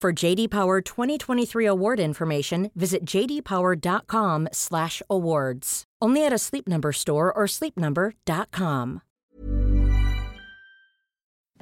For JD Power 2023 award information, visit jdpower.com/awards. Only at a Sleep Number store or sleepnumber.com.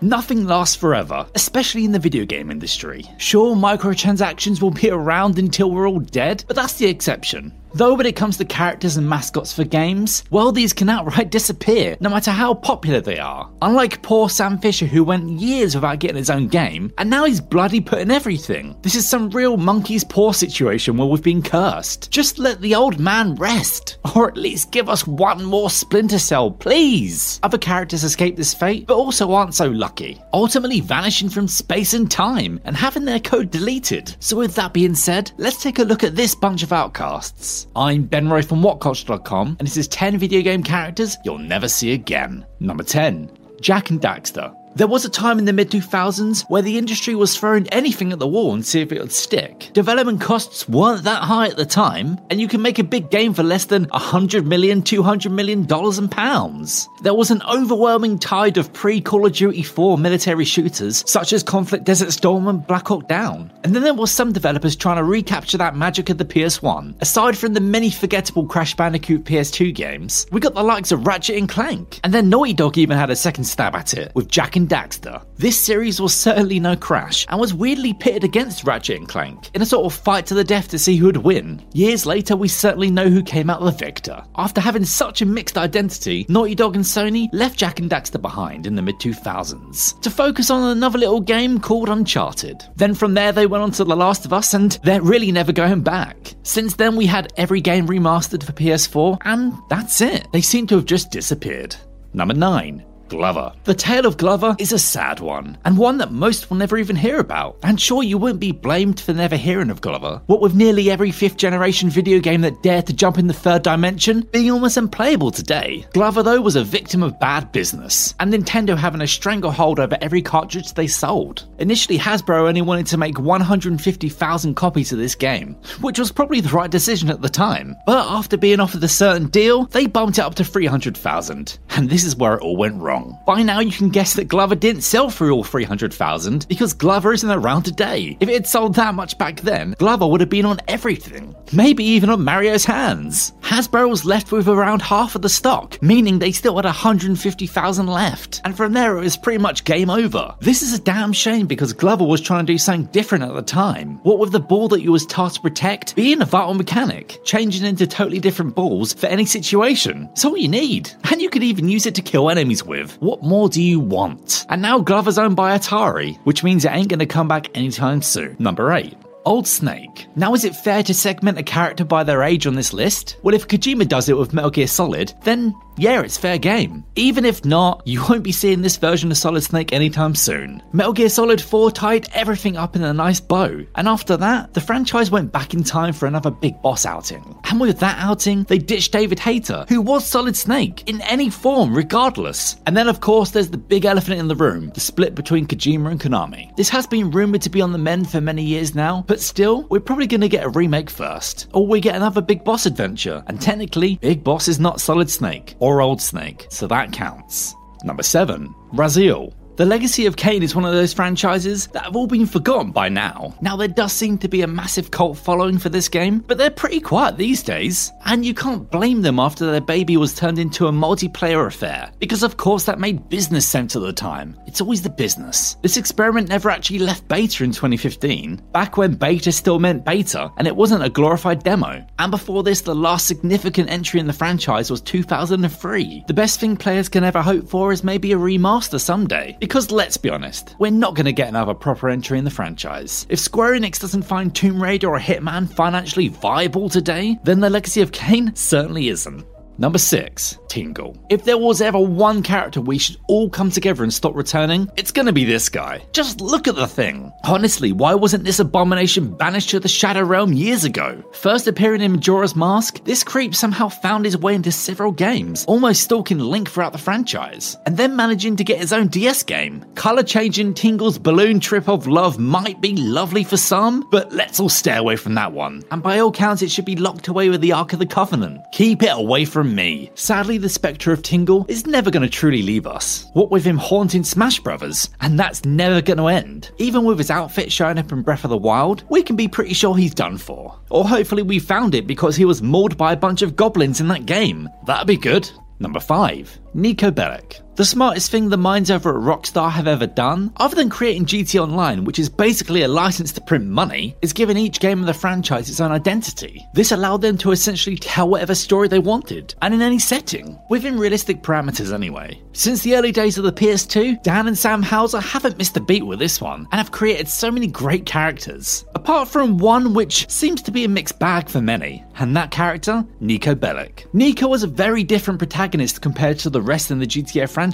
Nothing lasts forever, especially in the video game industry. Sure, microtransactions will be around until we're all dead, but that's the exception. Though when it comes to characters and mascots for games, well, these can outright disappear, no matter how popular they are. Unlike poor Sam Fisher, who went years without getting his own game, and now he's bloody putting everything. This is some real monkey's paw situation where we've been cursed. Just let the old man rest, or at least give us one more Splinter Cell, please. Other characters escape this fate, but also aren't so lucky, ultimately vanishing from space and time and having their code deleted. So, with that being said, let's take a look at this bunch of outcasts. I'm Ben Roy from WhatCulture.com, and this is 10 video game characters you'll never see again. Number 10 Jak and Daxter. There was a time in the mid 2000s where the industry was throwing anything at the wall and see if it would stick. Development costs weren't that high at the time, and you can make a big game for less than 100 million, 200 million dollars and pounds. There was an overwhelming tide of pre Call of Duty 4 military shooters such as Conflict Desert Storm and Black Hawk Down. And then there was some developers trying to recapture that magic of the PS1. Aside from the many forgettable Crash Bandicoot PS2 games, we got the likes of Ratchet and Clank. And then Naughty Dog even had a second stab at it with Jak and Daxter. This series was certainly no crash and was weirdly pitted against Ratchet and Clank in a sort of fight to the death to see who would win. Years later, we certainly know who came out the victor. After having such a mixed identity, Naughty Dog and Sony left Jak and Daxter behind in the mid 2000s to focus on another little game called Uncharted. Then from there, they went on to The Last of Us, and they're really never going back. Since then, we had every game remastered for PS4, and that's it. They seem to have just disappeared. Number 9. Glover. The tale of Glover is a sad one, and one that most will never even hear about. And sure, you wouldn't be blamed for never hearing of Glover. What with nearly every fifth generation video game that dared to jump in the third dimension being almost unplayable today. Glover, though, was a victim of bad business, and Nintendo having a stranglehold over every cartridge they sold. Initially, Hasbro only wanted to make 150,000 copies of this game, which was probably the right decision at the time. But after being offered a certain deal, they bumped it up to 300,000, and this is where it all went wrong. By now, you can guess that Glover didn't sell for all 300,000 because Glover isn't around today. If it had sold that much back then, Glover would have been on everything, maybe even on Mario's hands. Hasbro was left with around half of the stock, meaning they still had 150,000 left, and from there it was pretty much game over. This is a damn shame because Glover was trying to do something different at the time. What with the ball that you was tasked to protect being a vital mechanic, changing into totally different balls for any situation. It's all you need, and you could even use it to kill enemies with. What more do you want? And now Glover's owned by Atari, which means it ain't gonna come back anytime soon. Number 8. Old Snake. Now, is it fair to segment a character by their age on this list? Well, if Kojima does it with Metal Gear Solid, then yeah, it's fair game. Even if not, you won't be seeing this version of Solid Snake anytime soon. Metal Gear Solid 4 tied everything up in a nice bow, and after that, the franchise went back in time for another big boss outing. And with that outing, they ditched David Hayter, who was Solid Snake, in any form, regardless. And then, of course, there's the big elephant in the room the split between Kojima and Konami. This has been rumored to be on the mend for many years now, but still, we're probably going to get a remake first, or we get another Big Boss adventure. And technically, Big Boss is not Solid Snake or Old Snake, so that counts. Number 7. Raziel. The legacy of Kain is one of those franchises that have all been forgotten by now. Now, there does seem to be a massive cult following for this game, but they're pretty quiet these days. And you can't blame them after their baby was turned into a multiplayer affair, because of course that made business sense at the time. It's always the business. This experiment never actually left beta in 2015, back when beta still meant beta, and it wasn't a glorified demo. And before this, the last significant entry in the franchise was 2003. The best thing players can ever hope for is maybe a remaster someday. Because let's be honest, we're not going to get another proper entry in the franchise. If Square Enix doesn't find Tomb Raider or Hitman financially viable today, then the legacy of Kain certainly isn't. Number 6. Tingle. If there was ever one character we should all come together and stop returning, it's gonna be this guy. Just look at the thing. Honestly, why wasn't this abomination banished to the Shadow Realm years ago? First appearing in Majora's Mask, this creep somehow found his way into several games, almost stalking Link throughout the franchise, and then managing to get his own DS game. Color changing Tingle's balloon trip of love might be lovely for some, but let's all stay away from that one. And by all counts, it should be locked away with the Ark of the Covenant. Keep it away from me. Sadly, the spectre of Tingle is never going to truly leave us. What with him haunting Smash Brothers, and that's never going to end. Even with his outfit showing up in Breath of the Wild, we can be pretty sure he's done for. Or hopefully we found it because he was mauled by a bunch of goblins in that game. That'd be good. Number 5. Niko Bellic. The smartest thing the minds over at Rockstar have ever done, other than creating GT Online, which is basically a license to print money, is giving each game of the franchise its own identity. This allowed them to essentially tell whatever story they wanted, and in any setting, within realistic parameters anyway. Since the early days of the PS2, Dan and Sam Houser haven't missed a beat with this one, and have created so many great characters. Apart from one which seems to be a mixed bag for many, and that character, Niko Bellic. Niko was a very different protagonist compared to the rest in the GTA franchise,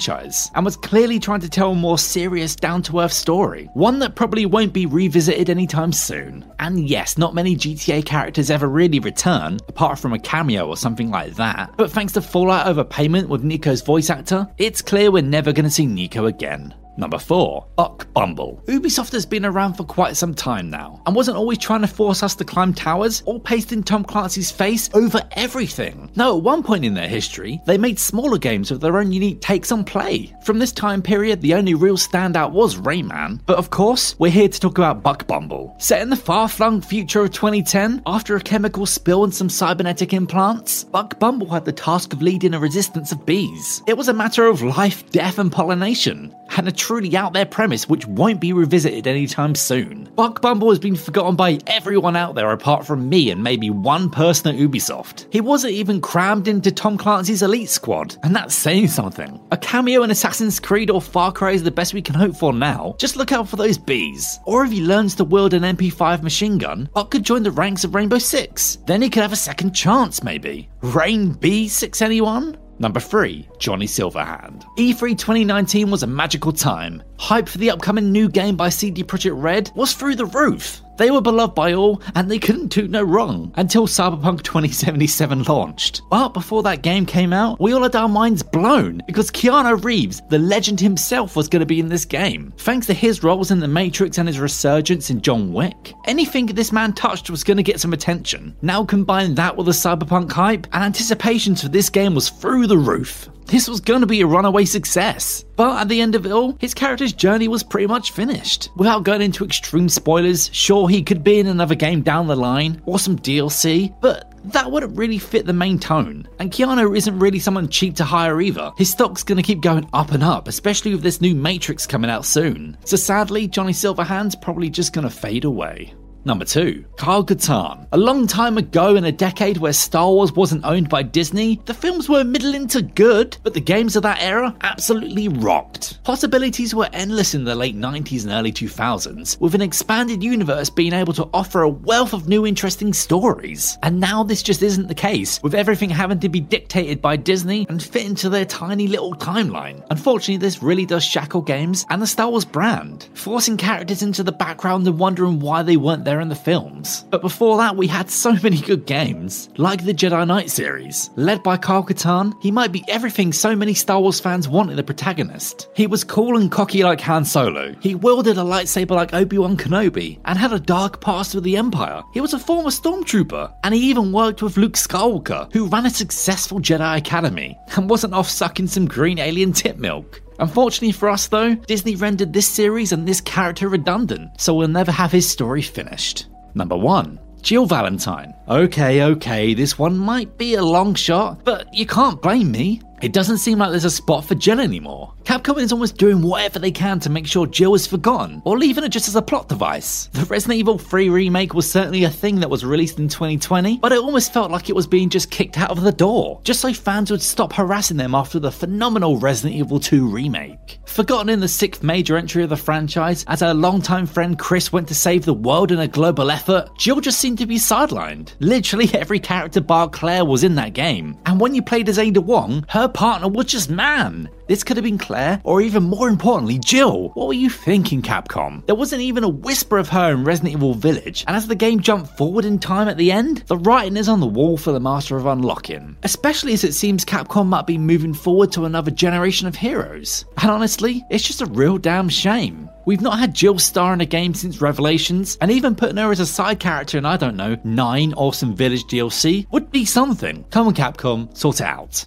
and was clearly trying to tell a more serious, down to earth story, one that probably won't be revisited anytime soon. And yes, not many GTA characters ever really return, apart from a cameo or something like that, but thanks to Fallout overpayment with Niko's voice actor, it's clear we're never going to see Niko again. Number 4. Buck Bumble. Ubisoft has been around for quite some time now, and wasn't always trying to force us to climb towers or paste in Tom Clancy's face over everything. No, at one point in their history, they made smaller games with their own unique takes on play. From this time period, the only real standout was Rayman, but of course, we're here to talk about Buck Bumble. Set in the far-flung future of 2010, after a chemical spill and some cybernetic implants, Buck Bumble had the task of leading a resistance of bees. It was a matter of life, death, and pollination, and a truly out there premise which won't be revisited anytime soon. Buck Bumble has been forgotten by everyone out there apart from me and maybe one person at Ubisoft. He wasn't even crammed into Tom Clancy's elite squad, and that's saying something. A cameo in Assassin's Creed or Far Cry is the best we can hope for now. Just look out for those bees. Or if he learns to wield an MP5 machine gun, Buck could join the ranks of Rainbow Six. Then he could have a second chance, maybe. Rain B6 anyone? Number 3, Johnny Silverhand. E3 2019 was a magical time. Hype for the upcoming new game by CD Projekt Red was through the roof. They were beloved by all, and they couldn't do no wrong until Cyberpunk 2077 launched. But before that game came out, we all had our minds blown because Keanu Reeves, the legend himself, was going to be in this game. Thanks to his roles in The Matrix and his resurgence in John Wick, anything this man touched was going to get some attention. Now combine that with the Cyberpunk hype, and anticipations for this game was through the roof. This was going to be a runaway success. But at the end of it all, his character's journey was pretty much finished. Without going into extreme spoilers, sure, he could be in another game down the line, or some DLC, but that wouldn't really fit the main tone. And Keanu isn't really someone cheap to hire either. His stock's gonna keep going up and up, especially with this new Matrix coming out soon. So sadly, Johnny Silverhand's probably just gonna fade away. Number 2. Kyle Katarn. A long time ago in a decade where Star Wars wasn't owned by Disney, the films were middling to good, but the games of that era absolutely rocked. Possibilities were endless in the late 90s and early 2000s, with an expanded universe being able to offer a wealth of new interesting stories. And now this just isn't the case, with everything having to be dictated by Disney and fit into their tiny little timeline. Unfortunately, this really does shackle games and the Star Wars brand, forcing characters into the background and wondering why they weren't there in the films. But before that, we had so many good games, like the Jedi Knight series. Led by Kyle Katarn, he might be everything so many Star Wars fans want in a protagonist. He was cool and cocky like Han Solo. He wielded a lightsaber like Obi-Wan Kenobi, and had a dark past with the Empire. He was a former stormtrooper, and he even worked with Luke Skywalker, who ran a successful Jedi Academy, and wasn't off sucking some green alien tip milk. Unfortunately for us, though, Disney rendered this series and this character redundant, so we'll never have his story finished. Number 1. Jill Valentine. Okay, okay, this one might be a long shot, but you can't blame me. It doesn't seem like there's a spot for Jill anymore. Capcom is almost doing whatever they can to make sure Jill is forgotten, or leaving it just as a plot device. The Resident Evil 3 remake was certainly a thing that was released in 2020, but it almost felt like it was being just kicked out of the door, just so fans would stop harassing them after the phenomenal Resident Evil 2 remake. Forgotten in the sixth major entry of the franchise, as her longtime friend Chris went to save the world in a global effort, Jill just seemed to be sidelined. Literally every character bar Claire was in that game, and when you played as Ada Wong, her partner was just man. This could have been Claire, or even more importantly, Jill. What were you thinking, Capcom? There wasn't even a whisper of her in Resident Evil Village, and as the game jumped forward in time at the end, the writing is on the wall for the Master of Unlocking. Especially as it seems Capcom might be moving forward to another generation of heroes. And honestly, it's just a real damn shame. We've not had Jill star in a game since Revelations, and even putting her as a side character in, I don't know, 9 Awesome Village DLC would be something. Come on, Capcom, sort it out.